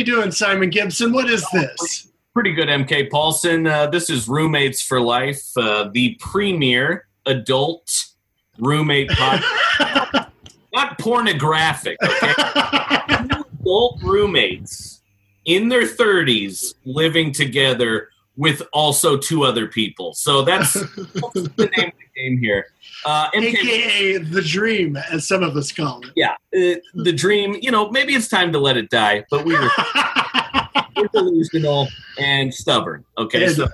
you doing, Simon Gibson? What is this? Pretty good, MK Paulson. Uh, this is Roommates for Life, uh, the premier adult roommate podcast. Not pornographic, okay? adult roommates in their 30s living together with also two other people. So that's, that's the name of the game here. Uh, MK, AKA the dream, as some of us call it. Yeah, uh, the dream. You know, maybe it's time to let it die, but we were, we're delusional and stubborn. Okay, so.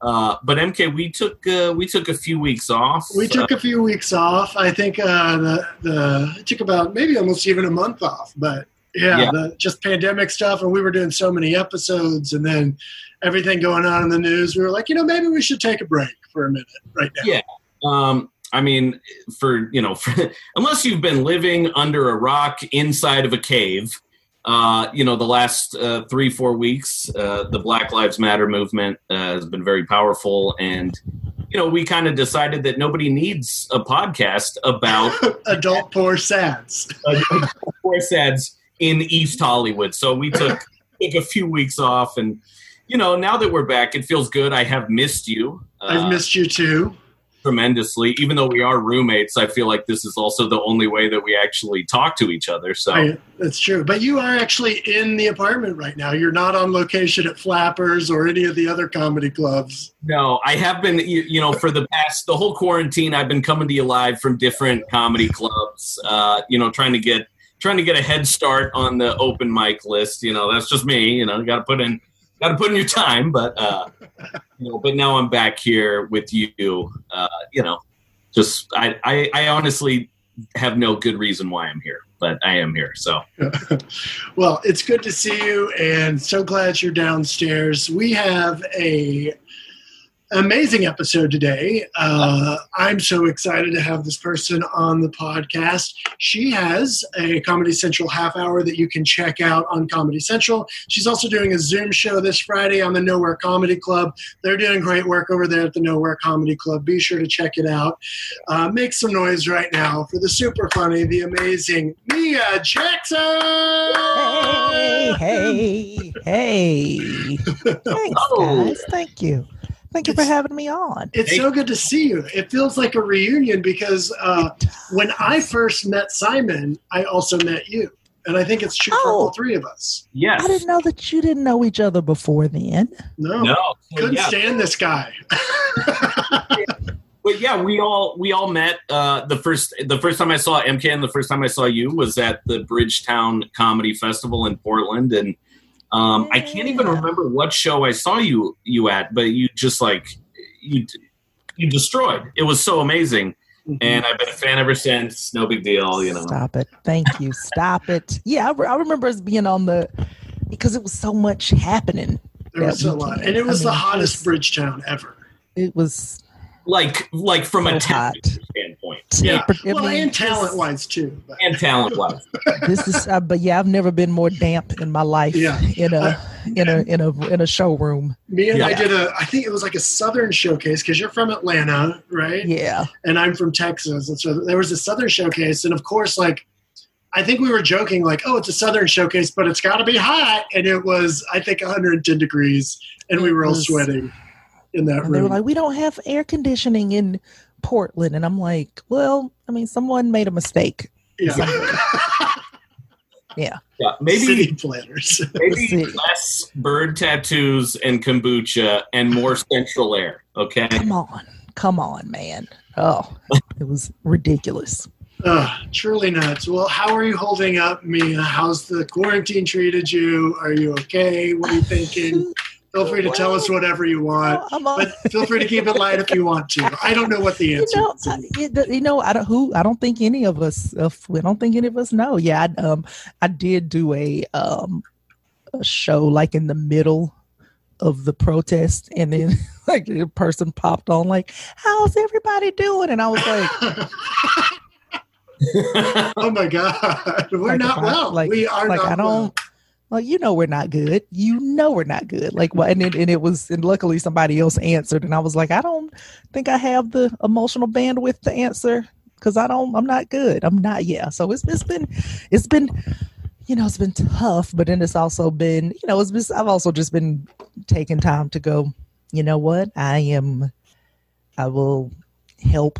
Uh, but MK, we took uh, we took a few weeks off. We took a few weeks off. I think uh, the the it took about maybe almost even a month off. But yeah, yeah. The, just pandemic stuff, and we were doing so many episodes, and then everything going on in the news. We were like, you know, maybe we should take a break for a minute right now. Yeah, um, I mean, for you know, for, unless you've been living under a rock inside of a cave, uh, you know, the last uh, three four weeks, uh, the Black Lives Matter movement uh, has been very powerful, and you know, we kind of decided that nobody needs a podcast about adult poor sads, poor sads in East Hollywood. So we took took a few weeks off, and you know, now that we're back, it feels good. I have missed you. I've missed you too tremendously. Even though we are roommates, I feel like this is also the only way that we actually talk to each other. So I, that's true. But you are actually in the apartment right now. You're not on location at Flappers or any of the other comedy clubs. No, I have been. You, you know, for the past the whole quarantine, I've been coming to you live from different comedy clubs. Uh, you know, trying to get trying to get a head start on the open mic list. You know, that's just me. You know, got to put in got to put in your time, but uh, you know, but now I'm back here with you. Uh, you know, just I, I, I honestly have no good reason why I'm here, but I am here. So, well, it's good to see you, and so glad you're downstairs. We have a amazing episode today. Uh, I'm so excited to have this person on the podcast. She has a Comedy Central half hour that you can check out on Comedy Central. She's also doing a Zoom show this Friday on the Nowhere Comedy Club. They're doing great work over there at the Nowhere Comedy Club. Be sure to check it out. Uh, make some noise right now for the super funny, the amazing Mia Jackson. Hey, hey, hey. Thanks, guys. Thank you. Thank you it's, for having me on. It's so good to see you. It feels like a reunion because uh, when I first met Simon, I also met you. And I think it's true oh. for all three of us. Yes. I didn't know that you didn't know each other before then. No. No. Couldn't yeah. stand this guy. but yeah, we all we all met. Uh, the first the first time I saw MK and the first time I saw you was at the Bridgetown Comedy Festival in Portland, and um, I can't even remember what show I saw you you at, but you just like you you destroyed. It was so amazing. Mm-hmm. And I've been a fan ever since. No big deal, you know. Stop it. Thank you. Stop it. Yeah, I, re- I remember us being on the because it was so much happening. There was a lot, and it was I mean, the hottest was, Bridgetown ever. It was like like from so a talent standpoint. Yeah, yeah. well, and talent wise too. But. And talent wise. this is, uh, but yeah, I've never been more damp in my life. Yeah. in a in a in a in a showroom. Me and yeah. I did a, I think it was like a Southern showcase because you're from Atlanta, right? Yeah. And I'm from Texas, and so there was a Southern showcase, and of course, like. I think we were joking, like, "Oh, it's a Southern showcase, but it's got to be hot." And it was, I think, 110 degrees, and we were all sweating in that and room. They were like, we don't have air conditioning in Portland. And I'm like, well, I mean, someone made a mistake. Yeah. yeah. Yeah. Maybe city planners. maybe less bird tattoos and kombucha and more central air. Okay. Come on. Come on, man. Oh, it was ridiculous. Uh, truly nuts. Well, how are you holding up, Mia? How's the quarantine treated you? Are you okay? What are you thinking? Feel free to tell us whatever you want, but feel free to keep it light if you want to. I don't know what the answer you know, is. you know, I don't who I don't think any of us. If we don't think any of us know. Yeah, I, um, I did do a um a show like in the middle of the protest, and then like a person popped on like, "How's everybody doing?" And I was like. oh my god, we're like not well. like, we are like I don't. Well well, you know we're not good. You know we're not good. Like what? And it, and it was, and luckily somebody else answered, and I was like, I don't think I have the emotional bandwidth to answer because I don't. I'm not good. I'm not. Yeah. So it's it's been it's been you know it's been tough, but then it's also been you know it's been I've also just been taking time to go. You know what? I am. I will help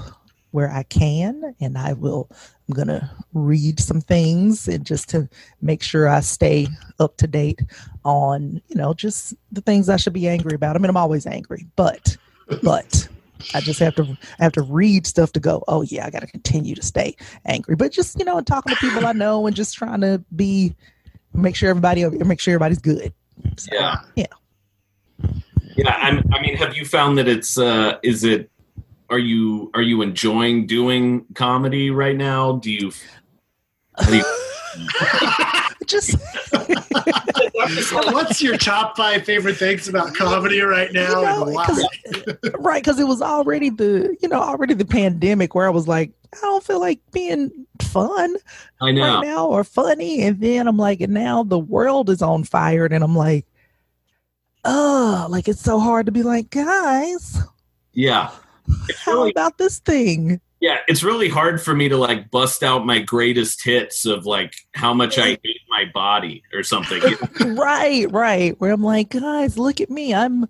where I can, and I will. I'm gonna read some things and just to make sure I stay up to date on you know just the things I should be angry about. I mean, I'm always angry, but but I just have to I have to read stuff to go. Oh yeah, I got to continue to stay angry. But just you know, talking to people I know and just trying to be make sure everybody make sure everybody's good. So, yeah, yeah, yeah. I'm, I mean, have you found that it's uh, is it are you are you enjoying doing comedy right now? Do you? Do you just what's your top five favorite things about comedy right now you know, and why? Cause, right because it was already the you know already the pandemic where i was like i don't feel like being fun i know right now or funny and then i'm like and now the world is on fire and i'm like oh like it's so hard to be like guys yeah how really, about this thing yeah, it's really hard for me to like bust out my greatest hits of like how much I hate my body or something. right, right. Where I'm like, guys, look at me. I'm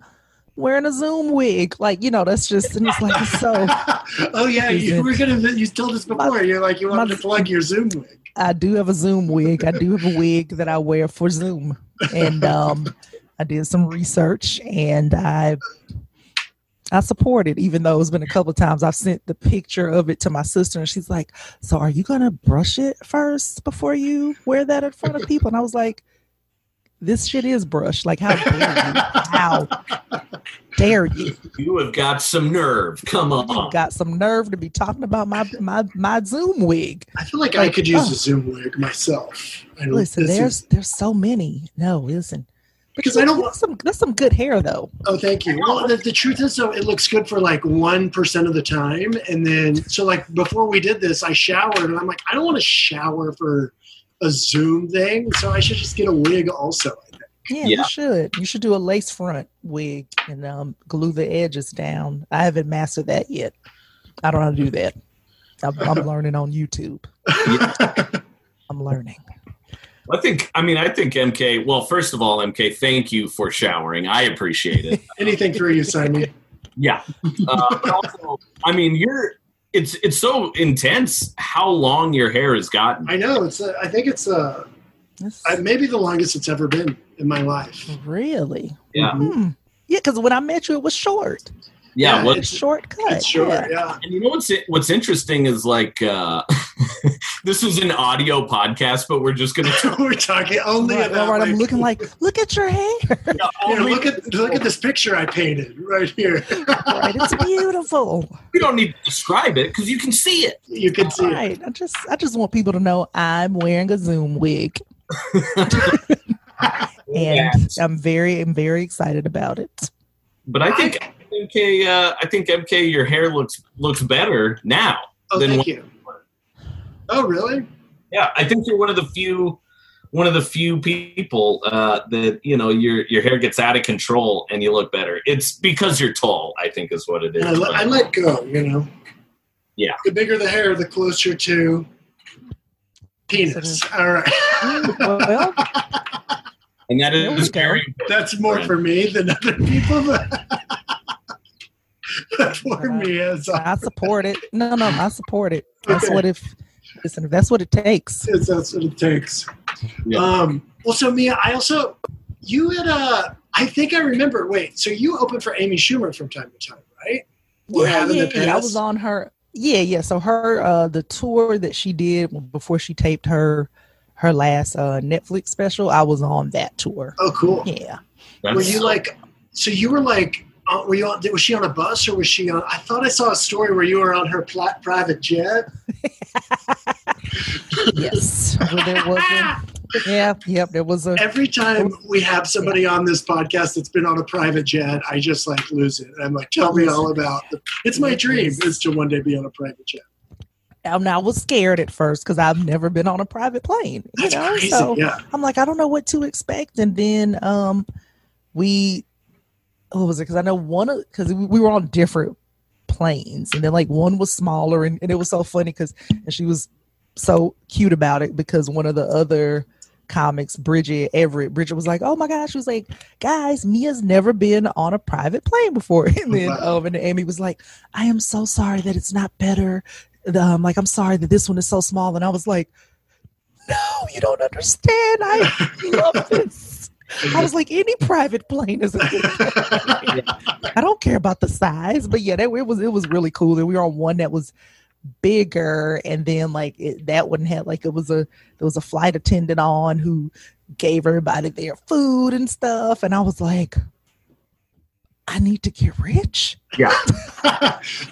wearing a Zoom wig. Like, you know, that's just and it's like so. oh yeah, you were gonna. You told us before. My, You're like you wanted my, to plug your Zoom wig. I do have a Zoom wig. I do have a wig that I wear for Zoom, and um, I did some research and I I support it, even though it's been a couple of times I've sent the picture of it to my sister, and she's like, "So are you gonna brush it first before you wear that in front of people?" And I was like, "This shit is brushed. Like, how dare you? How dare you? You have got some nerve. Come on, You've got some nerve to be talking about my my my Zoom wig. I feel like, like I could use oh. a Zoom wig myself. listen, there's is- there's so many. No, listen because I don't want some. That's some good hair, though. Oh, thank you. Well, the, the truth is, though, it looks good for like one percent of the time, and then so like before we did this, I showered, and I'm like, I don't want to shower for a Zoom thing, so I should just get a wig also. I think. Yeah, yeah, you should. You should do a lace front wig and um, glue the edges down. I haven't mastered that yet. I don't know how to do that. I'm, I'm learning on YouTube. I'm learning. I think, I mean, I think MK, well, first of all, MK, thank you for showering. I appreciate it. Anything for you, Simon. Yeah. Uh, also, I mean, you're, it's, it's so intense how long your hair has gotten. I know. It's, uh, I think it's, uh, uh, maybe the longest it's ever been in my life. Really? Yeah. Mm-hmm. Yeah, because when I met you, it was short. Yeah, yeah it's shortcut. It's short, yeah. yeah. And you know what's what's interesting is like uh this is an audio podcast, but we're just gonna we're talking only right, about. Right, I'm looking like, look at your hair. Yeah, yeah, look at look at this picture I painted right here. right, it's beautiful. We don't need to describe it because you can see it. You can see right. it. I just I just want people to know I'm wearing a Zoom wig. and I'm very I'm very excited about it. But I think MK, uh, I think MK, your hair looks looks better now. Oh, thank you. Oh, really? Yeah, I think you're one of the few one of the few people uh, that you know your your hair gets out of control and you look better. It's because you're tall. I think is what it is. I, let, I let go. You know. Yeah. The bigger the hair, the closer to penis. All right. well, and that is very. That's more for me than other people. for me as I support it. No, no, I support it. That's okay. what if listen, that's what it takes. Yes, that's what it takes. Yeah. Um well so Mia, I also you had a I think I remember wait, so you opened for Amy Schumer from time to time, right? yeah, yeah, yeah. I was on her yeah, yeah. So her uh the tour that she did before she taped her her last uh Netflix special, I was on that tour. Oh cool. Yeah. That's were you like so you were like uh, were you on, was she on a bus or was she on? I thought I saw a story where you were on her pl- private jet. yes, there was. A, yeah, yep. There was a. Every time we have somebody on this podcast that's been on a private jet, I just like lose it. I'm like, tell me all about. it. it's my dream is to one day be on a private jet. And I was scared at first because I've never been on a private plane. That's know? crazy. So yeah. I'm like, I don't know what to expect. And then um, we what was it? Because I know one of because we were on different planes, and then like one was smaller, and, and it was so funny because and she was so cute about it because one of the other comics, Bridget Everett. Bridget was like, "Oh my gosh!" She was like, "Guys, Mia's never been on a private plane before." And then, um, and Amy was like, "I am so sorry that it's not better. Um, like, I'm sorry that this one is so small." And I was like, "No, you don't understand. I love this." I was like, any private plane is a good plane. I don't care about the size, but yeah, that it was it was really cool. And we were on one that was bigger and then like it, that one had like it was a there was a flight attendant on who gave everybody their food and stuff and i was like i need to get rich yeah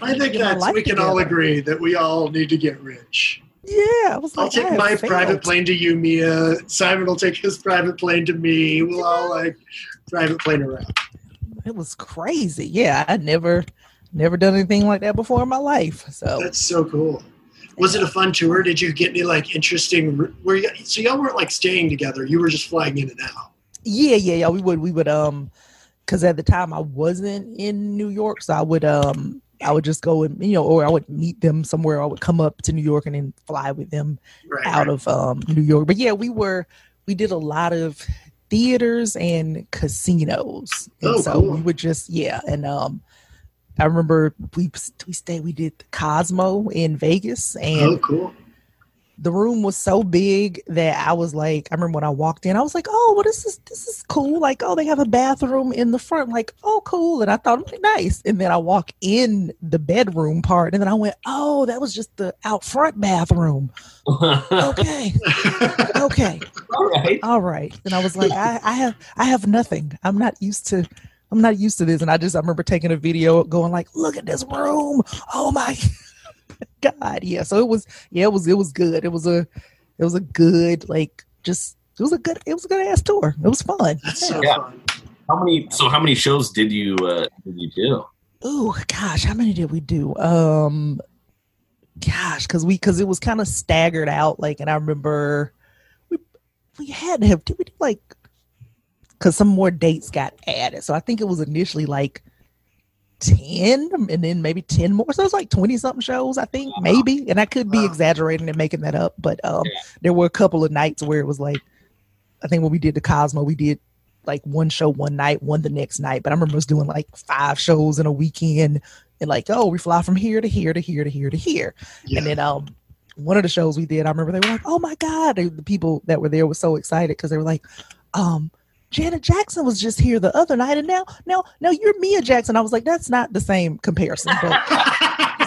i think that's we can together. all agree that we all need to get rich yeah i was like i'll take my private plane to you mia simon will take his private plane to me we'll all like private plane around it was crazy yeah i never never done anything like that before in my life. So that's so cool. Was it a fun tour? Did you get any like interesting? Were you so y'all weren't like staying together? You were just flying in and out. Yeah, yeah, yeah. We would, we would, um, because at the time I wasn't in New York, so I would, um, I would just go and you know, or I would meet them somewhere. I would come up to New York and then fly with them right, out right. of um New York. But yeah, we were, we did a lot of theaters and casinos, and oh, so cool. we would just yeah, and um I remember we we stayed we did the Cosmo in Vegas and oh, cool. The room was so big that I was like I remember when I walked in I was like oh well this is this is cool. Like oh they have a bathroom in the front. Like oh cool. And I thought was nice. And then I walk in the bedroom part and then I went oh that was just the out front bathroom. Okay. Okay. All right. All right. And I was like I, I have I have nothing. I'm not used to I'm not used to this. And I just I remember taking a video going like, look at this room. Oh my God. Yeah. So it was yeah, it was it was good. It was a it was a good, like just it was a good it was a good ass tour. It was fun. Yeah. so yeah. fun. How many so how many shows did you uh did you do? Oh gosh, how many did we do? Um gosh, because we because it was kind of staggered out, like and I remember we we had to have did we do like because some more dates got added. So I think it was initially like 10 and then maybe 10 more. So it's like 20 something shows, I think, maybe. And I could be exaggerating and making that up. But um, yeah. there were a couple of nights where it was like, I think when we did the Cosmo, we did like one show one night, one the next night. But I remember us doing like five shows in a weekend and like, oh, we fly from here to here to here to here to here. Yeah. And then um, one of the shows we did, I remember they were like, oh my God. the people that were there were so excited because they were like, um, Janet Jackson was just here the other night, and now, now, now you're Mia Jackson. I was like, that's not the same comparison. But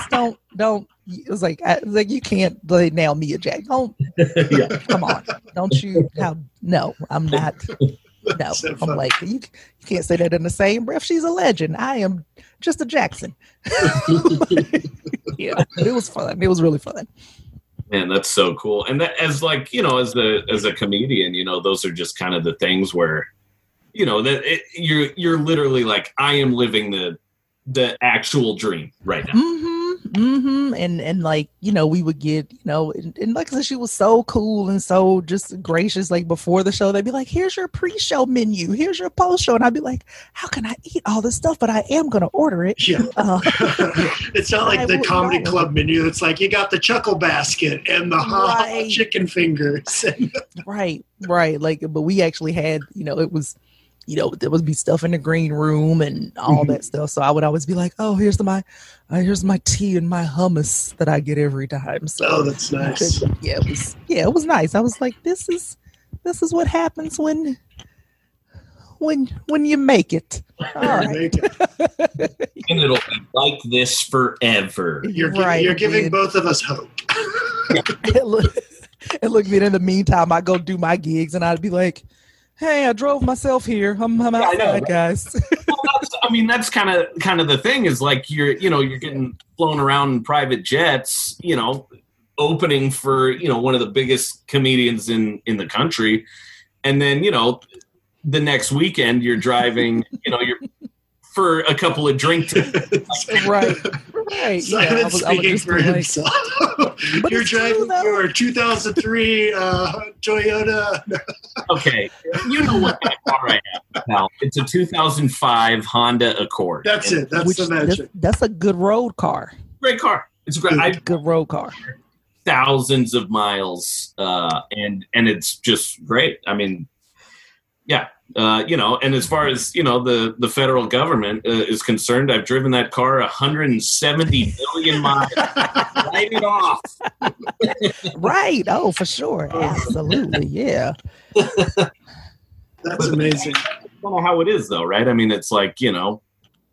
don't, don't. It was like, I, was like you can't like now Mia Jackson. Don't, yeah. come on, don't you? How? No, I'm not. No, I'm like you. You can't say that in the same breath. She's a legend. I am just a Jackson. yeah, it was fun. It was really fun. Man, that's so cool. And that as like, you know, as the as a comedian, you know, those are just kind of the things where you know, that it, you're you're literally like I am living the the actual dream right now. Mm-hmm mm-hmm. And and like you know, we would get you know, and, and like I said, she was so cool and so just gracious. Like before the show, they'd be like, "Here's your pre-show menu. Here's your post-show," and I'd be like, "How can I eat all this stuff?" But I am going to order it. Yeah. Uh, it's not like I the comedy club menu. It's like you got the chuckle basket and the hot right. chicken fingers. right, right. Like, but we actually had you know, it was you know, there would be stuff in the green room and all mm-hmm. that stuff. So I would always be like, "Oh, here's my, uh, here's my tea and my hummus that I get every time." So oh, that's nice. yeah, it was. Yeah, it was nice. I was like, "This is, this is what happens when, when, when you make it." All right. and it'll be like this forever. You're, right, you're giving both of us hope. and look, and look, in the meantime, I go do my gigs, and I'd be like hey, I drove myself here. I'm, I'm outside, yeah, guys. well, I mean, that's kind of kind of the thing is like you're you know you're getting flown around in private jets, you know, opening for you know one of the biggest comedians in in the country, and then you know the next weekend you're driving, you know, you're for a couple of drinks. right, Right. Simon yeah, was, speaking for like, himself. But You're it's true, driving though. your 2003 uh, Toyota. Okay, you know what kind of car I have, pal. It's a 2005 Honda Accord. That's And it. That's which, the that's, that's a good road car. Great car. It's a great. I Good road car. thousands of miles, uh, and and it's just great. I mean, yeah, uh, you know. And as far as you know, the the federal government uh, is concerned, I've driven that car 170 million miles. Write it off. Right. Oh, for sure. Absolutely. Yeah. That's amazing. I don't know how it is though right i mean it's like you know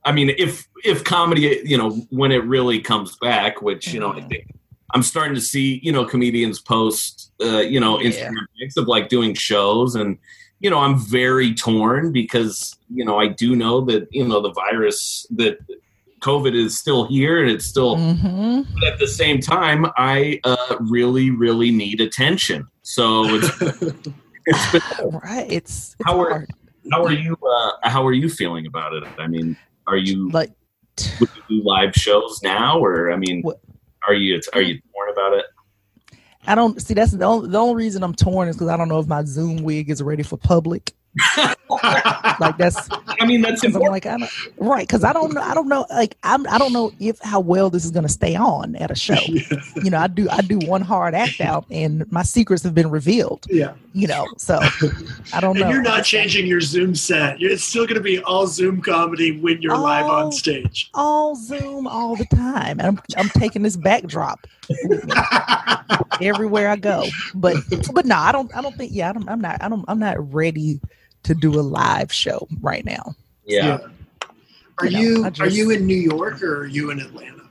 i mean if if comedy you know when it really comes back which you know i think i'm starting to see you know comedians post uh you know Yeah. instagram pics of like doing shows and you know i'm very torn because you know i do know that you know the virus that covid is still here and it's still hmm but at the same time i uh really really need attention so it's, it's been Right. It's, it's How are- hard. how are you uh how are you feeling about it i mean are you Like, would you do live shows now or i mean What- are you are you torn about it I don't see that's the only, the only reason I'm torn is because I don't know if my Zoom wig is ready for public. Like that's i mean that's because I'm like I don't right because I don't know I don't know like I'm I don't know if how well this is going to stay on at a show. You know I do I do one hard act out and my secrets have been revealed. yeah. You know so I don't know. And you're not changing your Zoom set. It's still going to be all Zoom comedy when you're live Oh. on stage. all Zoom all the time. And I'm I'm taking this backdrop everywhere I go. But but no, I don't I don't think yeah, I don't, I'm not I don't I'm not ready to do a live show right now. yeah, Are You know, you I are you in New York or are you in Atlanta?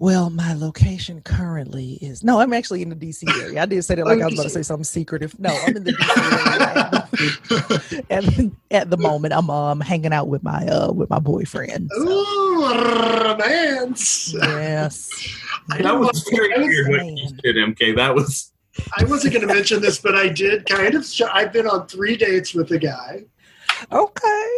Well, my location currently is no, I'm actually in the DC area. I did say that like I was about to say something secretive. No, I'm in the DC area. and at the moment I'm um hanging out with my uh with my boyfriend. So, Ooh, romance. yes. I that was very weird what you did, MK. That was I wasn't going to mention this, but I did kind of. Sh- I've been on three dates with a guy, Okay.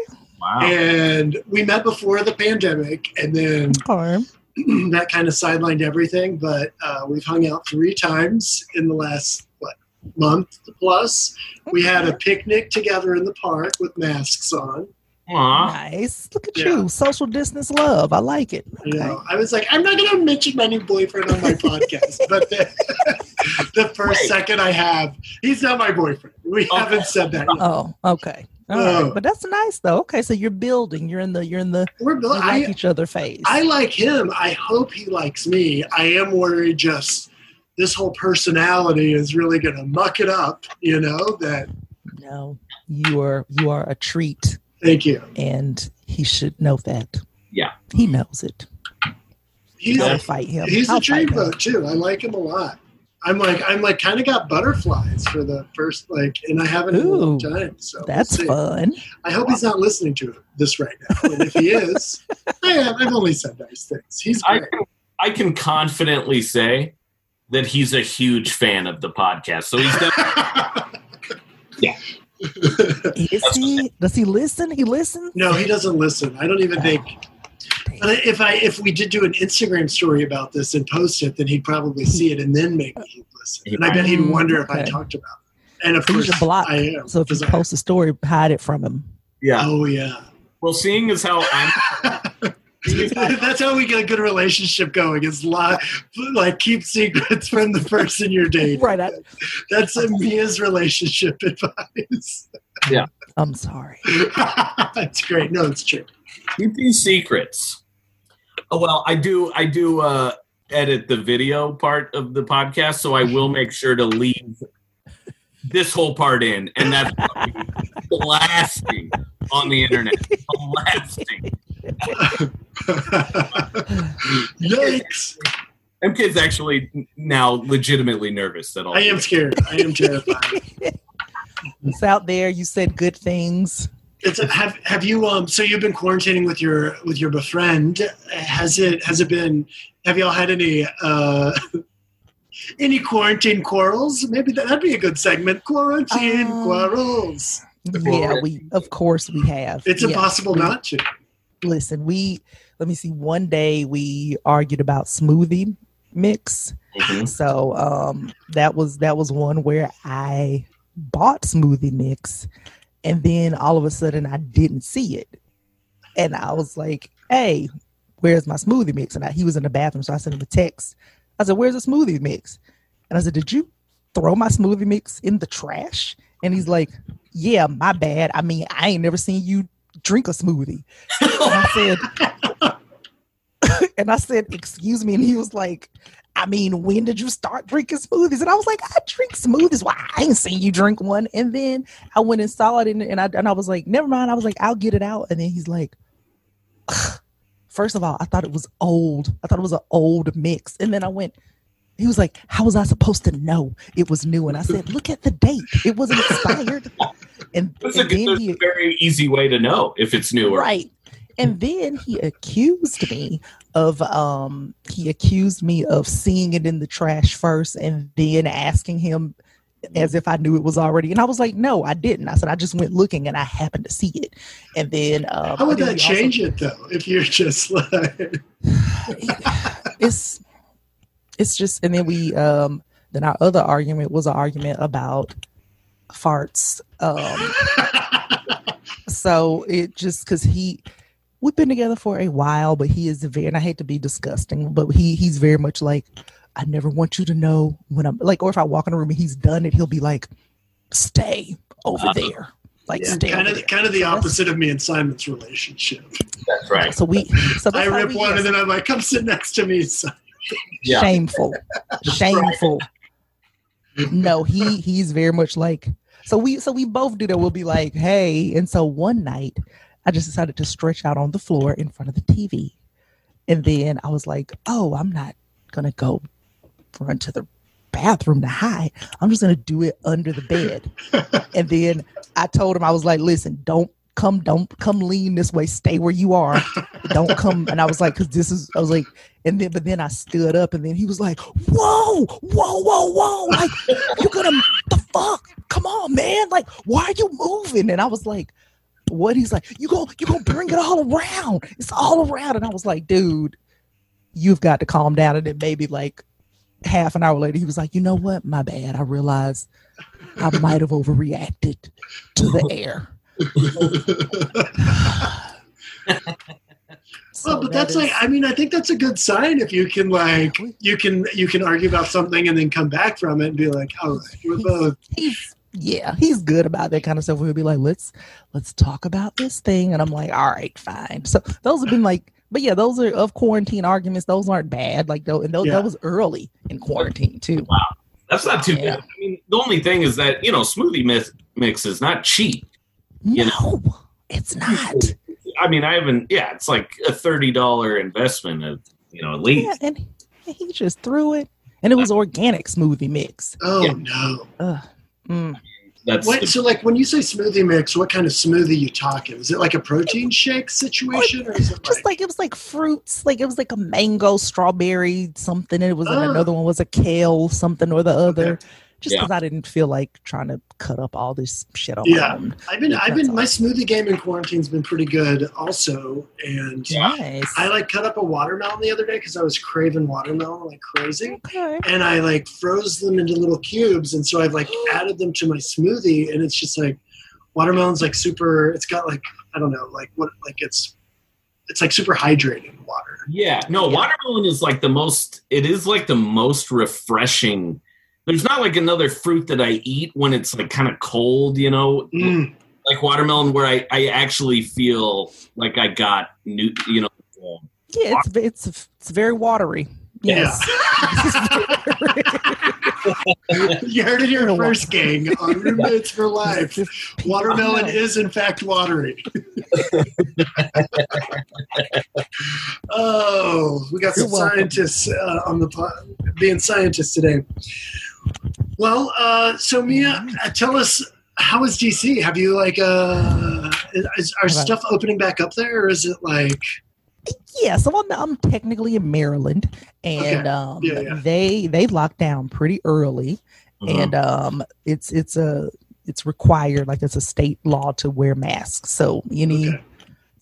wow and we met before the pandemic, and then Okay. that kind of sidelined everything. But uh, we've hung out three times in the last what month plus. We had a picnic together in the park with masks on. Aw. Nice. Look at Yeah. you. Social distance love. I like it. You know, I was like, I'm not going to mention my new boyfriend on my podcast, but the, the first Wait. second I have, he's not my boyfriend. We Oh. haven't said that yet. Oh, okay. All Oh. right. Uh, but that's nice though. Okay, so you're building. You're in the you're in the We're you built. like I, each other phase. I like him. I hope he likes me. I am worried just this whole personality is really going to muck it up. You know that. no, you are you are a treat, Thank you. and he should know that. Yeah. he knows it. He's I'll a, fight him. he's I'll a fight him. dreamboat too. I like him a lot. I'm like I'm like kind of got butterflies for the first like, and I haven't in a long time. So we'll That's fun. I hope he's not listening to this right now. And if he is, I have, I've only said nice things. He's I can, I can confidently say that he's a huge fan of the podcast so he's Yeah. Is he? Does he listen? He listens. no, he doesn't listen. I don't even think. But if I if we did do an Instagram story about this and post it, then he'd probably see it and then maybe he'd listen. And I bet he'd Mm, wonder if I talked about it. And of So you course, should block. I am. So if you 'cause I- post a story, hide it from him. yeah oh yeah, well seeing as how i'm that's how we get a good relationship going. Is lie, like keep secrets from the person you're dating. Right. I, That's a Mia's relationship advice. Yeah. I'm sorry. That's great. No, it's true. Keep these secrets oh well i do i do uh edit the video part of the podcast so i will make sure to leave this whole part in and that's gonna be blasting on the internet blasting Yikes! mk's actually now legitimately nervous that all I am scared. I am terrified. It's out there. You said good things. It's have have you um so you've been quarantining with your with your befriend. Has it has it been have y'all had any uh any quarantine quarrels? Maybe that, that'd be a good segment. Quarantine Um, quarrels. Yeah, we of course we have. It's Yeah. impossible not to. Listen, we let me see. One day we argued about smoothie mix. Mhm. So um, that was that was one where I bought smoothie mix, and then all of a sudden I didn't see it, and I was like, "Hey, where's my smoothie mix?" And I, he was in the bathroom, so I sent him a text. I said, "Where's the smoothie mix?" And I said, "Did you throw my smoothie mix in the trash?" And he's like, "Yeah, my bad. I mean, I ain't never seen you drink a smoothie." And I said, and I said, "Excuse me," and he was like. I mean, when did you start drinking smoothies? And I was like, I drink smoothies. Why I ain't seen you drink one. And then I went and saw it, and, and I and I was like, never mind. I was like, I'll get it out. And then he's like, first of all, I thought it was old. I thought it was an old mix. And then I went. He was like, "How was I supposed to know it was new?" And I said, "Look at the date. It wasn't expired." And, a, and then there's he a very easy way to know if it's new or right and then he accused me of um he accused me of seeing it in the trash first and then asking him as if I knew it was already and I was like no I didn't I said I just went looking and I happened to see it and then um, How would that he also- change it though? If you're just like, it's it's just and then we um then our other argument was an argument about farts um so it just because he we've been together for a while but he is very and i hate to be disgusting but he he's very much like i never want you to know when i'm like or if i walk in a room and he's done it he'll be like stay over Uh-huh. there like yeah, stay kind of there. kind of the So opposite of me and Simon's relationship. that's right. so we so I rip we one is. and then I'm like, come sit next to me. Simon." Yeah. shameful shameful no he he's very much like so we so we both do that we'll be like hey and so one night i just decided to stretch out on the floor in front of the tv and then i was like oh i'm not gonna go run to the bathroom to hide. I'm just gonna do it under the bed. And then i told him i was like listen don't come don't come lean this way. Stay where you are. Don't come. And i was like because this is i was like and then but then i stood up and then he was like whoa whoa whoa whoa. Like you're gonna the fuck? Come on man. Like why are you moving? And i was like what he's like you go you gonna bring it all around. It's all around. And i was like dude you've got to calm down. And then maybe like half an hour later he was like you know what? My bad. I realized i might have overreacted to the air. So well, but that that's like I mean, I think that's a good sign if you can like you can you can argue about something and then come back from it and be like, oh, all right, we're both yeah, he's good about that kind of stuff. We'll be like, let's let's talk about this thing, and I'm like, all right, fine. So those have been like, but yeah, those are of quarantine arguments. Those aren't bad. Like though, and those, Yeah. that was early in quarantine too. Wow, that's not too Yeah. bad. I mean, the only thing is that you know, smoothie mix, mix is not cheap. You No, it's not. I mean, I haven't. Yeah, it's like a thirty dollar investment, of, you know, at least. Yeah, and he, he just threw it, and it was organic smoothie mix. oh Yeah. no. Ugh. Mm. That's What the- so like when you say smoothie mix, what kind of smoothie you talking? Is it like a protein shake situation or is it Just like, like it was like fruits, like it was like a mango, strawberry, something. And it was and Oh. another one was a kale, something or the other. Okay. Just Yeah. because I didn't feel like trying to cut up all this shit on Yeah. my own. I've been I've that's been my smoothie game in quarantine's been pretty good also and Nice. I like cut up a watermelon the other day because I was craving watermelon like crazy. okay. and I like froze them into little cubes, and so I've like added them to my smoothie, and it's just like watermelon's like super. It's got like I don't know, like what like it's it's like super hydrating water. Yeah, no, Yeah. watermelon is like the most. It is like the most refreshing. There's not like another fruit that I eat when it's like kind of cold, you know, Mm. like watermelon, where I I actually feel like I got new, you know. Yeah, it's it's it's very watery. Yes. You heard it here Water. first, gang. On roommates for life, watermelon is in fact watery. oh, we got some You're scientists uh, on the pod, being scientists today. Well, uh, so Mia, uh, tell us how is DC? Have you like uh, is, are stuff opening back up there, or is it like Yeah, so I'm, I'm technically in Maryland, and Okay. um, Yeah, yeah. they they locked down pretty early, and um, it's it's a it's required like it's a state law to wear masks. So any Okay.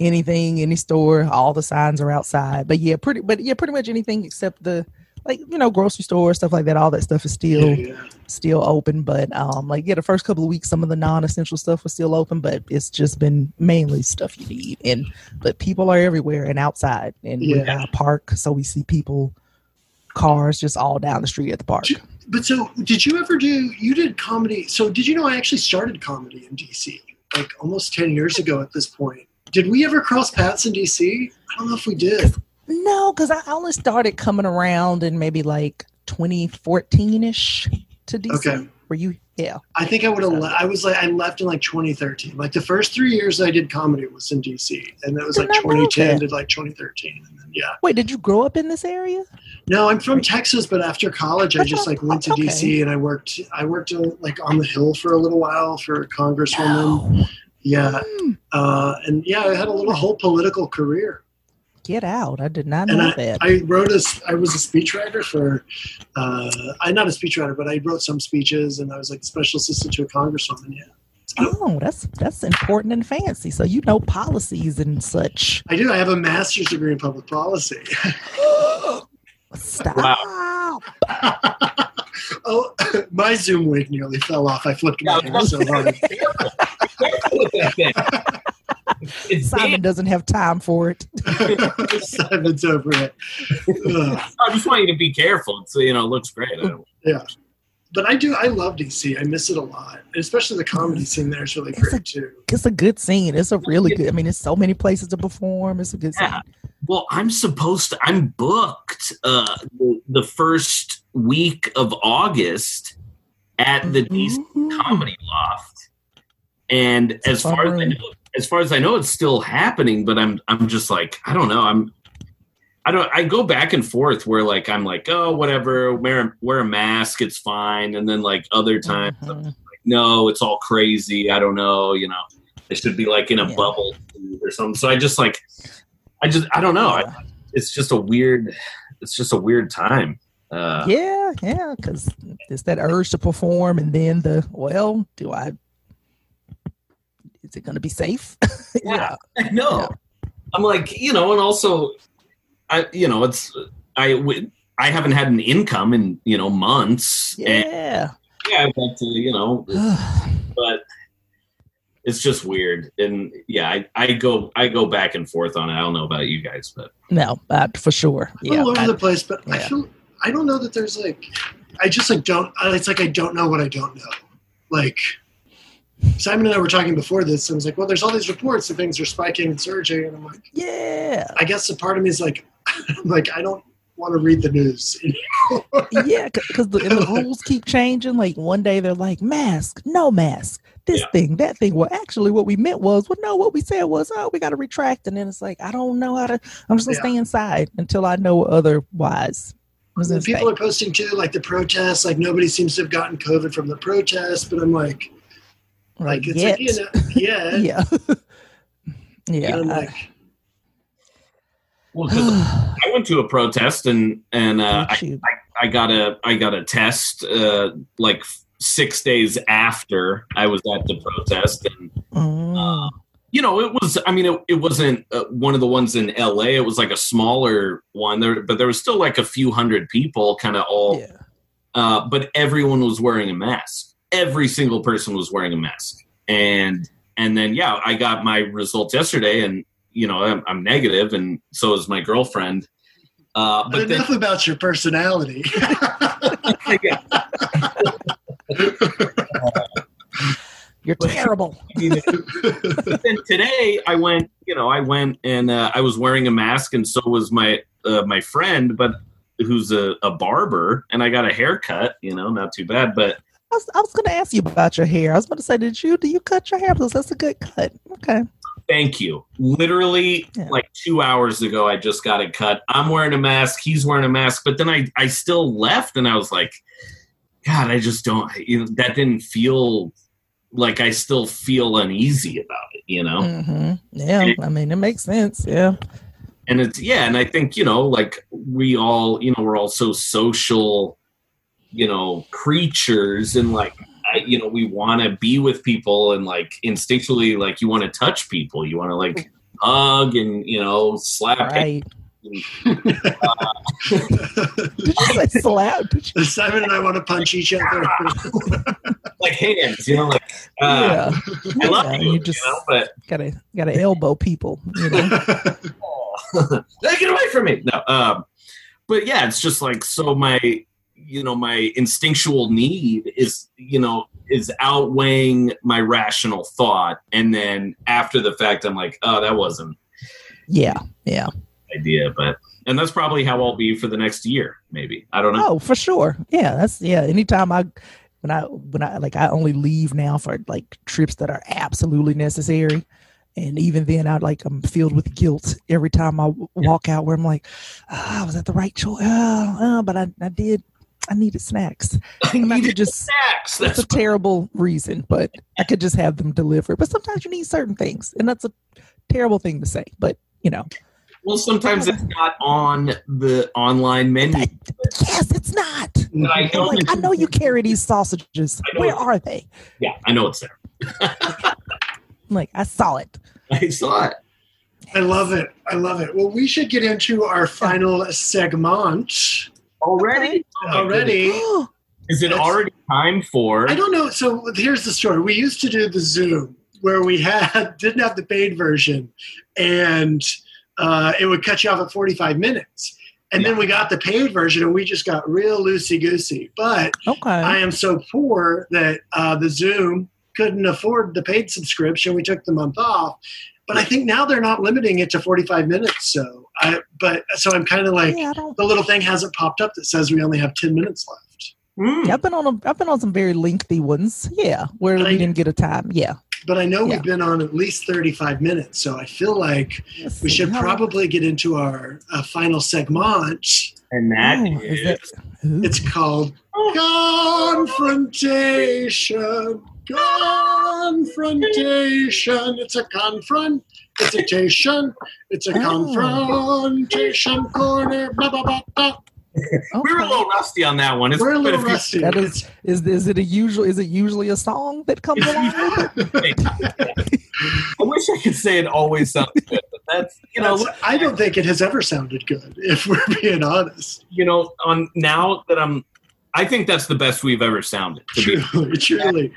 anything, any store, all the signs are outside. But yeah, pretty but yeah, pretty much anything except the like you know grocery stores stuff like that. All that stuff is still Yeah, still open. But um, like yeah, the first couple of weeks, some of the non-essential stuff was still open, but it's just been mainly stuff you need. And but people are everywhere and outside, and we Yeah. got a park, so we see people, cars just all down the street at the park. But so, did you ever do? You did comedy. So, did you know I actually started comedy in DC like almost ten years ago at this point? Did we ever cross paths in DC? I don't know if we did. No, because I only started coming around in maybe like 2014 ish to DC. Okay. Were you? Yeah. I think I would have. Le- I was like, I left in like 2013. Like the first three years I did comedy was in DC, and that was Did like 2010 to like 2013, and then yeah. Wait, did you grow up in this area? No, I'm from Texas, but after college, I just like went to okay. DC and I worked. I worked uh, like on the Hill for a little while for a congresswoman. No. Yeah, Hmm. uh, and yeah, I had a little whole political career. Get out! I did not And know I, that. I wrote a. I was a speechwriter for. Uh, I'm not a speechwriter, but I wrote some speeches, and I was like special assistant to a congresswoman. Yeah, oh, that's that's important and fancy. So you know policies and such. I do. I have a master's degree in public policy. Stop. Wow. oh, my Zoom wig nearly fell off. I flipped my Yeah, hair so hard. It's Simon doesn't have time for it. Simon's over it. Ugh. I just want you to be careful. So you know, it looks great. I Yeah. But I do. I love DC. I miss it a lot, especially the comedy scene there is really It's a- great too. It's a good scene. It's a really good. I mean, it's so many places to perform. It's a good scene. Well, I'm supposed to. I'm booked uh, the, the first week of August at the DC Comedy Loft, and It's as far as I know, as far as I know, it's still happening. But I'm I'm just like I don't know. I'm I don't. I go back and forth where like I'm like oh whatever wear wear a mask it's fine, and then like other times I'm Mhm. like no it's all crazy. I don't know. You know, it should be like in a Yeah. bubble or something. So I just like I just I don't know. I, it's just a weird it's just a weird time uh yeah, yeah, because it's that urge to perform, and then the well, do I? Is it going to be safe? Yeah. no i'm like you know and also i you know it's I, I haven't had an income in you know months and yeah. yeah i'd like to you know but it's just weird and yeah I, I go i go back and forth on it i don't know about you guys but no, uh, for sure. Yeah, all over I- the place, but I yeah. feel I don't know that there's like I just like don't. It's like I don't know what I don't know. Like Simon and I were talking before this, and I was like, "Well, there's all these reports that things are spiking and surging," and I'm like, yeah, I guess a part of me is like, like I don't want to read the news. yeah, because the, the rules keep changing. Like one day they're like mask, no mask, this Yeah. thing, that thing. Well, actually, what we meant was, well, no, what we said was, oh, we got to retract, and then it's like, I don't know how to. I'm just gonna Yeah. stay inside until I know otherwise. I'm just And gonna people are posting too, like the protests. Like nobody seems to have gotten COVID from the protests, but I'm like, like it's Yet. like you know, yeah, yeah, yeah. And I'm I- like, i went to a protest and and uh I, Don't I got a I got a test uh like six days after I was at the protest and Mm. you know it was i mean it, it wasn't uh, one of the ones in la it was like a smaller one there but there was still like a few hundred people kind of all yeah. uh, but everyone was wearing a mask every single person was wearing a mask and and then yeah i got my results yesterday and you know i'm, I'm negative and so is my girlfriend uh, but then enough about your personality. You're terrible. but then today I went, you know, I went and uh, I was wearing a mask, and so was my uh, my friend, but who's a, a barber, and I got a haircut. You know, not too bad, but I was, I was going to ask you about your hair. I was about to say, did you do you cut your hair? Because that's a good cut. Okay. thank you. Literally, Yeah. like two hours ago, I just got it cut. I'm wearing a mask. He's wearing a mask, but then I I still left, and I was like, God, I just don't. You know, that didn't feel like I still feel uneasy about it. You know. hmm Yeah. I mean, it makes sense. Yeah. and it's yeah and i think you know like we all you know we're all so social you know creatures and like I, you know we want to be with people and like instinctually like you want to touch people you want to like hug and you know slap. Right. Did you say slap? Did you? Simon and I want to punch each other. like hands, you know, like uh, yeah. I love Yeah, you, you you just- know, but Gotta gotta elbow people. You know? get away from me. No, um, but yeah, it's just like so. My, you know, my instinctual need is, you know, is outweighing my rational thought, and then after the fact, I'm like, oh, that wasn't yeah. Yeah. idea, but and that's probably how I'll be for the next year, maybe. I don't know. Oh, for sure. Yeah, that's yeah. Anytime I when I when I like I only leave now for like trips that are absolutely necessary. And even then, I like I'm filled with guilt every time I w- walk out. Where I'm like, ah, was that the right choice? Oh, oh, but I, I did. I needed snacks. I And needed could just. snacks. That's That's a terrible reason, but I could just have them delivered. But sometimes you need certain things, and that's a terrible thing to say. But you know, well, sometimes it's not on the online menu. yes, it's not. I know, like, I know you carry these sausages. Where are they? yeah, I know it's there. I'm like, I saw it. I saw it. I love it. I love it. Well, we should get into our final segment Already? Oh already. goodness. Is it It's- already time for? I don't know. So here's the story. We used to do the Zoom where we had didn't have the paid version, and uh, it would cut you off at 45 minutes. And then we got the paid version, and we just got real loosey goosey. But Okay. I am so poor that uh, the Zoom couldn't afford the paid subscription. We took the month off. But I think now they're not limiting it to 45 minutes. So I, but so I'm kind of like yeah, the little thing hasn't popped up that says we only have 10 minutes left. Mm. Yeah, I've been on a, I've been on some very lengthy ones. Yeah, where But I- we didn't get a time. Yeah. But I know Yeah. we've been on at least 35 minutes. So I feel like Let's we see, should probably get into our uh, final segment. And that Oh, is, is that- Ooh. It's called Confrontation. Confrontation. It's a confront. It's a tation. It's a Oh. confrontation corner. Blah, blah, blah, blah. we were a little rusty on that one. It's We're a little few- rusty. That is, is is it a usual? Is it usually a song that comes along with it? I wish I could say it always sounds good, but that's you know, That's- I don't think it has ever sounded good, if we're being honest. you know, on now that I'm, I think that's the best we've ever sounded. To be, Truly, truly.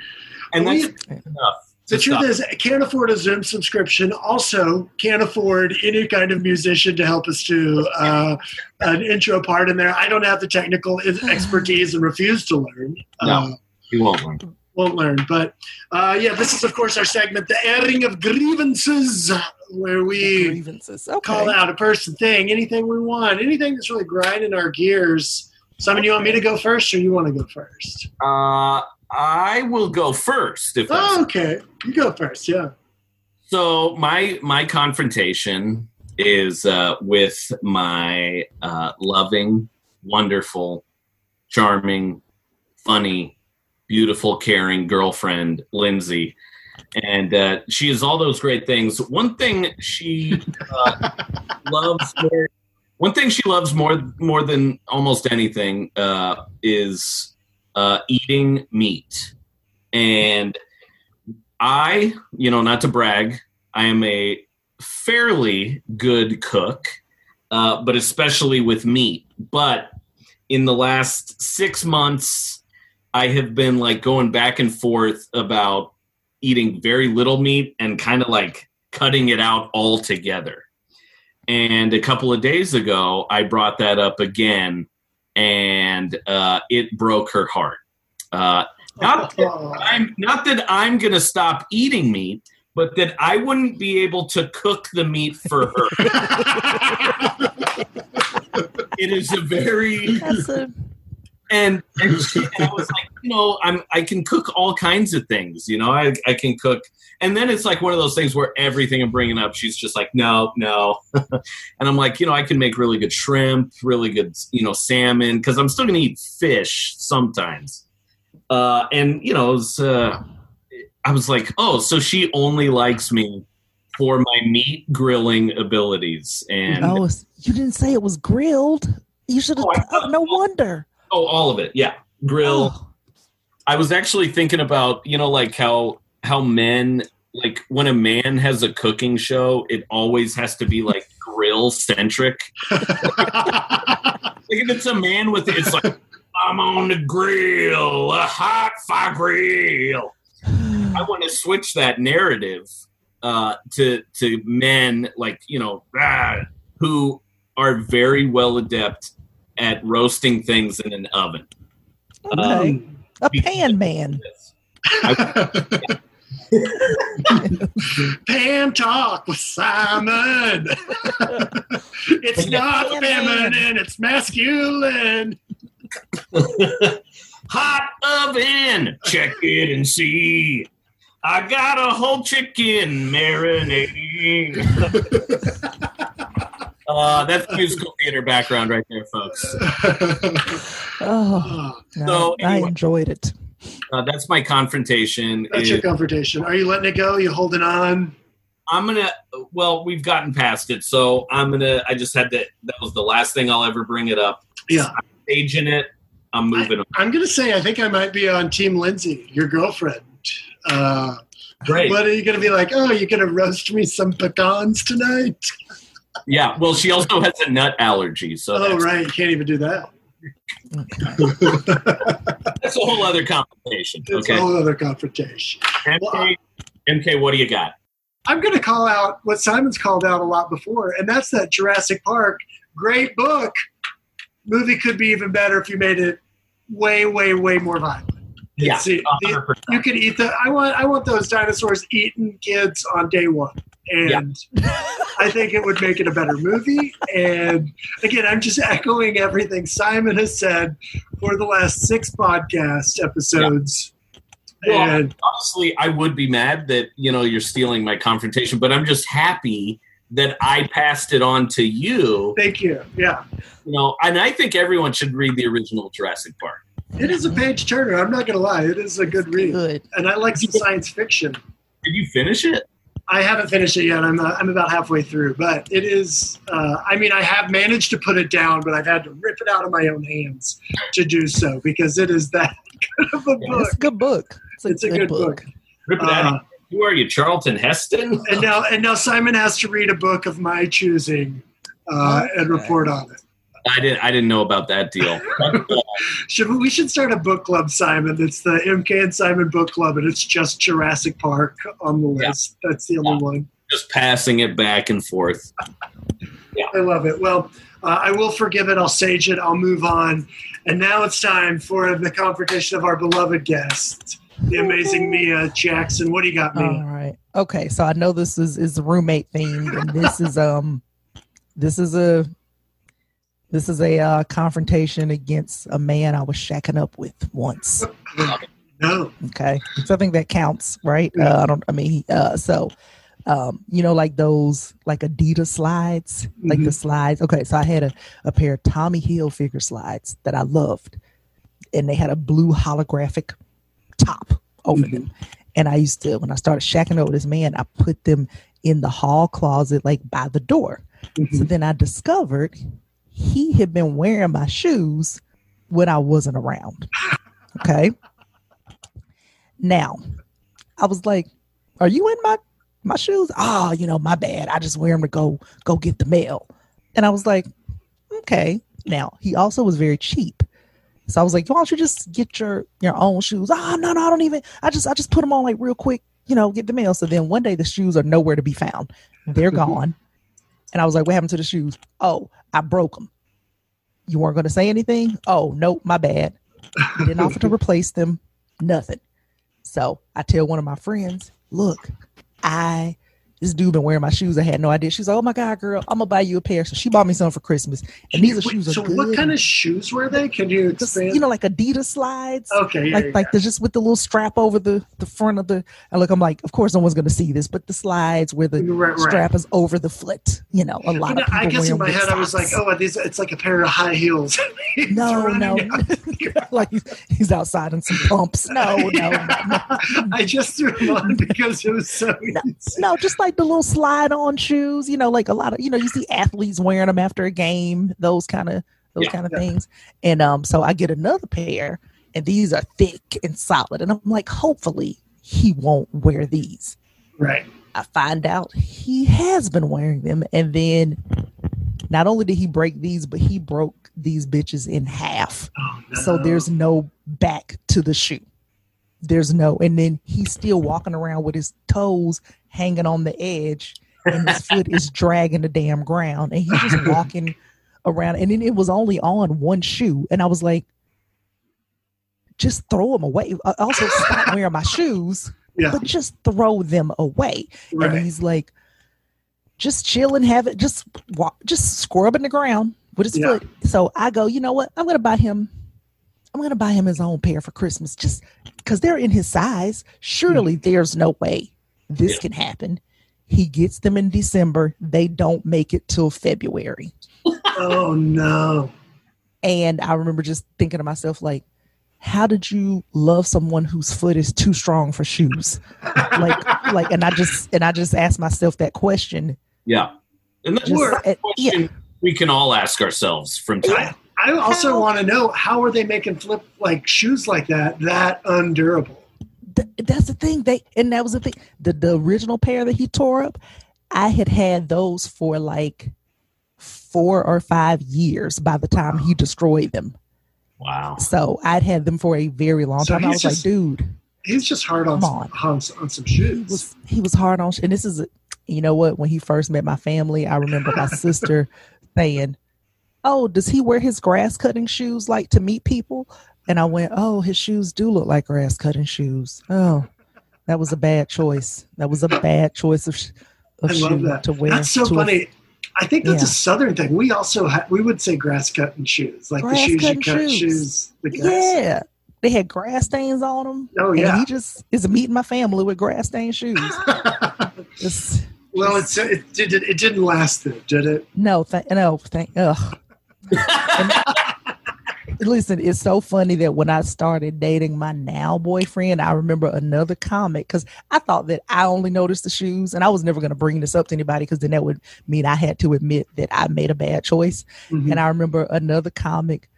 And We- enough. The truth stop. is, can't afford a Zoom subscription. Also, can't afford any kind of musician to help us do uh, an intro part in there. I don't have the technical expertise and refuse to learn. No. Uh, you won't learn. won't learn. But uh, yeah, this is, of course, our segment, The Airing of Grievances, where we Grievances. Okay. call out a person, thing, anything we want, anything that's really grinding our gears. Simon, you want me to go first or you want to go first? Uh, I will go first. If Oh, okay. You go first, yeah. So my my confrontation is uh, with my uh, loving, wonderful, charming, funny, beautiful, caring girlfriend, Lindsay, and uh, she is all those great things. One thing she uh, loves more. One thing she loves more more than almost anything uh, is uh, eating meat, and I, you know, not to brag, I am a fairly good cook, uh, but especially with meat. But in the last six months, I have been like going back and forth about eating very little meat and kind of like cutting it out altogether. And a couple of days ago, I brought that up again, and uh, it broke her heart. Uh, not that Oh. I'm not that I'm gonna stop eating meat, but that I wouldn't be able to cook the meat for her. it is a very That's a, and, and, she, and I was like, you know, I'm I can cook all kinds of things. You know, I I can cook, and then it's like one of those things where everything I'm bringing up, she's just like, no, no, and I'm like, you know, I can make really good shrimp, really good, you know, salmon, because I'm still gonna eat fish sometimes. Uh, and you know, it was, uh, I was like, oh, so she only likes me for my meat grilling abilities, and oh, you didn't say it was grilled. You should have. Oh, Oh, no wonder. Oh, all of it, yeah, grill. Oh, I was actually thinking about you know like how how men like when a man has a cooking show, it always has to be like grill centric. like if it's a man with it's like I'm on the grill, a hot fire grill. I want to switch that narrative uh, to to men like you know ah, who are very well adept at roasting things in an oven. Okay. Um, a pan man. Pan talk with Simon. it's not Pan man. feminine, it's masculine. Hot oven, check it and see. I got a whole chicken marinating. Uh, that's musical theater background right there, folks. Oh, no, So, I enjoyed it. Uh, that's my confrontation. That's your confrontation. Are you letting it go? You holding on? I'm gonna. Well, we've gotten past it, so I'm gonna. I just had to. That was the last thing I'll ever bring it up. Yeah. Staging it. I'm moving on. I'm going to say I think I might be on Team Lindsay, your girlfriend. Uh, Great. What are you going to be like? Oh, you're going to roast me some pecans tonight? Yeah. Well, she also has a nut allergy, so Oh, that's, right. You can't even do that. that's a whole other complication. It's Okay. a whole other confrontation. MK, MK, what do you got? I'm going to call out what Simon's called out a lot before, and that's that Jurassic Park. Great book. Movie could be even better if you made it way, way, way more violent. Yeah, 100%. you could eat the. I want. I want those dinosaurs eating kids on day one, and I think it would make it a better movie. And again, I'm just echoing everything Simon has said for the last six podcast episodes. Well, And honestly, I would be mad that you know you're stealing my confrontation, but I'm just happy that I passed it on to you. thank you. Yeah, You know, and I think everyone should read the original Jurassic Park. it is a page turner. I'm not going to lie. It is a good read, Good. and I like some science fiction. Did you finish it? I haven't finished it yet. I'm uh, I'm about halfway through, but it is. Uh, I mean, I have managed to put it down, but I've had to rip it out of my own hands to do so because it is that good of a book. It's a good book. It's a, It's a good, good book. book. Rip it out. Uh, Who are you, Charlton Heston? and now and now Simon has to read a book of my choosing uh, and report on it. I didn't. I didn't know about that deal. Should we, we should start a book club, Simon? It's the MK and Simon book club, and it's just Jurassic Park on the Yeah. list. That's the only Yeah. one. Just passing it back and forth. I love it. Well, uh, I will forgive it. I'll sage it. I'll move on. And now it's time for the confrontation of our beloved guest, the amazing Mia Jackson. What do you got, All Mia? right. Okay. So I know this is is roommate themed, and this is um, this is a this is a uh, confrontation against a man I was shacking up with once. No. Okay, so I think that counts, right? Uh, I don't. I mean, uh, so um, you know, like those like Adidas slides, like the slides. Okay, so I had a, a pair of Tommy Hilfiger slides that I loved, and they had a blue holographic top over them. And I used to, when I started shacking over this man, I put them in the hall closet, like by the door. So then I discovered he had been wearing my shoes when I wasn't around. Okay. Now, I was like, "Are you in my my shoes?" Ah, you know, my bad. I just wear them to go go get the mail. And I was like, "Okay." Now he also was very cheap, so I was like, "Why don't you just get your your own shoes?" Ah, no, no, I don't even. I just I just put them on like real quick, you know, get the mail. So then one day the shoes are nowhere to be found. They're gone. And I was like, "What happened to the shoes?" Oh, I broke them. You weren't going to say anything? Oh, nope, my bad. He didn't offer to replace them. Nothing. So I tell one of my friends, look, I this dude been wearing my shoes. I had no idea. She's like, oh my god, girl, I'm gonna buy you a pair. So she bought me some for Christmas, and these are Wait, shoes are so good. what kind of shoes were they? Can you Just, expand? you know, like Adidas slides. okay, yeah, like yeah, like they're just with the little strap over the the front of the and look i'm like of course no one's to see this but the slides where the Right, right. strap is over the foot you know a lot of I guess in my head I was like, oh, these, it's like a pair of high heels. No no like he's, he's outside in some pumps no no no, no. I just threw them on because it was so easy. no, just like the little slide on shoes, you know, like a lot of, you know, you see athletes wearing them after a game, those kind of, those Yeah, kind of yeah. things. And um, so I get another pair and these are thick and solid. And I'm like, hopefully he won't wear these. Right. I find out he has been wearing them. And then not only did he break these, but he broke these bitches in half. Oh, no. So there's no back to the shoe. There's no, and then he's still walking around with his toes hanging on the edge and his foot is dragging the damn ground. And he's just walking around. And then it was only on one shoe. And I was like, just throw them away. I also stop wearing my shoes yeah. but just throw them away. Right. And he's like, just chill and have it, just walk, just scrub in the ground with his Yeah. foot. So I go, you know what? I'm gonna buy him. I'm gonna buy him his own pair for Christmas, just because they're in his size. Surely there's no way this Yeah. can happen. He gets them in December. They don't make it till February. oh no. And I remember just thinking to myself, like, how did you love someone whose foot is too strong for shoes? like, like, and I just and I just asked myself that question. Yeah. And that's Just, a uh, yeah, question we can all ask ourselves from time. yeah. I also How- want to know how are they making flip like shoes like that that undurable? Th- that's the thing. They and that was the thing. The the original pair that he tore up, I had had those for like four or five years by the time he destroyed them. Wow. So I'd had them for a very long So time. I was just- like, dude, He's just hard on some, on. on, on some he shoes. was he was hard on. And this is, a, you know what? When he first met my family, I remember my sister saying, "Oh, does he wear his grass cutting shoes like to meet people?" And I went, "Oh, his shoes do look like grass cutting shoes." Oh, that was a bad choice. That was a bad choice of, of shoe to wear. That's so funny. I think that's Yeah. a southern thing. We also ha- we would say grass cutting shoes, like the shoes you cut shoes. shoes. The grass. yeah, they had grass stains on them. Oh And yeah. he just is meeting my family with grass stained shoes. It's, well, it's it did it didn't last though, did it? No, thank no, thank. Ugh. Listen, it's so funny that when I started dating my now boyfriend, I remember another comment because I thought that I only noticed the shoes, and I was never going to bring this up to anybody because then that would mean I had to admit that I made a bad choice. Mhm. And I remember another comic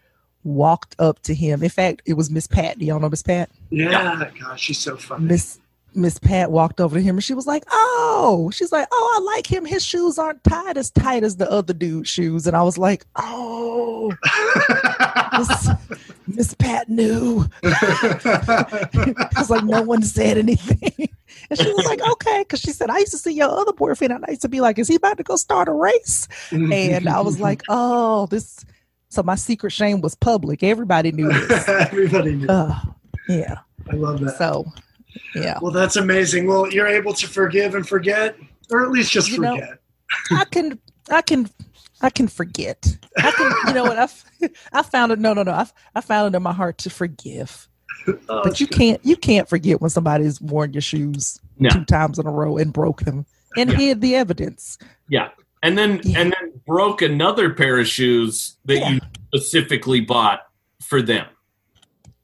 walked up to him. In fact, it was Miss Pat. Do y'all know Miss Pat? Yeah, gosh, she's so funny. Miss Miss Pat walked over to him and she was like, "Oh," she's like, "Oh, I like him. His shoes aren't tied as tight as the other dude's shoes." And I was like, "Oh, Miss, Pat knew." I was like, no one said anything. And she was like, okay. Because she said, I used to see your other boyfriend and I used to be like, is he about to go start a race? And I was like, oh, this. So my secret shame was public. Everybody knew this. everybody knew. Uh, yeah. I love that. So, yeah. Well, that's amazing. Well, you're able to forgive and forget, or at least just You know, forget. I can, I can, I can forget. I can, you know what? I, I found it. No, no, no. I, I found it in my heart to forgive. Oh, But you can't, you can't forget when somebody's worn your shoes No. two times in a row and broke them and Yeah. hid the evidence. Yeah. And then Yeah. and then broke another pair of shoes that Yeah. you specifically bought for them.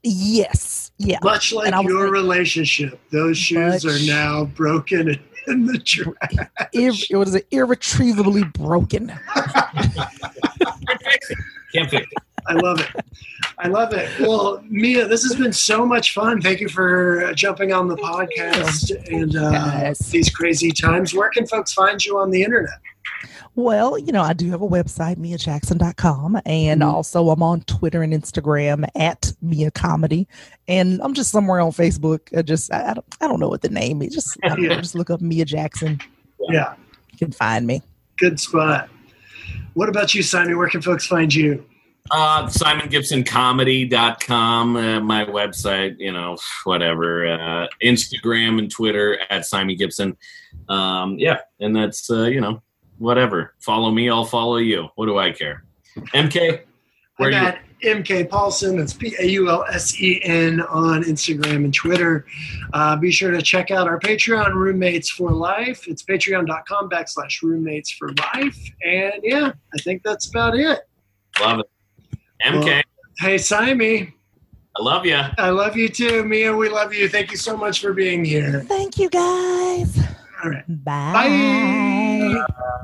Yes. Yeah. much like And I was your like- relationship, those shoes Much- are now broken and in the trash. Ir- it was irretrievably broken. Can't fix it. I love it. I love it. Well, Mia, this has been so much fun. Thank you for uh, jumping on the podcast and uh, Yes. these crazy times. Where can folks find you on the internet? Well, you know, I do have a website, miajackson.com, and Mhm. also I'm on Twitter and Instagram at Mia Comedy, and I'm just somewhere on Facebook. I just I, I don't I don't know what the name is. Just I don't know, just look up Mia Jackson. Yeah, You can find me. good spot. What about you, Simon? Where can folks find you? Uh, SimonGibsonComedy.com, uh, my website, you know, whatever. Uh, Instagram and Twitter at Simon Gibson. Um, yeah, and that's, uh, you know, whatever. Follow me, I'll follow you. What do I care? MK, where I'm you? at MK Paulsen. That's P A U L S E N on Instagram and Twitter. Uh, be sure to check out our Patreon, Roommates for Life. It's patreon.com backslash roommates for life. And yeah, I think that's about it. Love it. MK, Well- Hey, Simon, I love you. I love you too. Mia, we love you. Thank you so much for being here. Thank you guys. All right. Bye. Bye.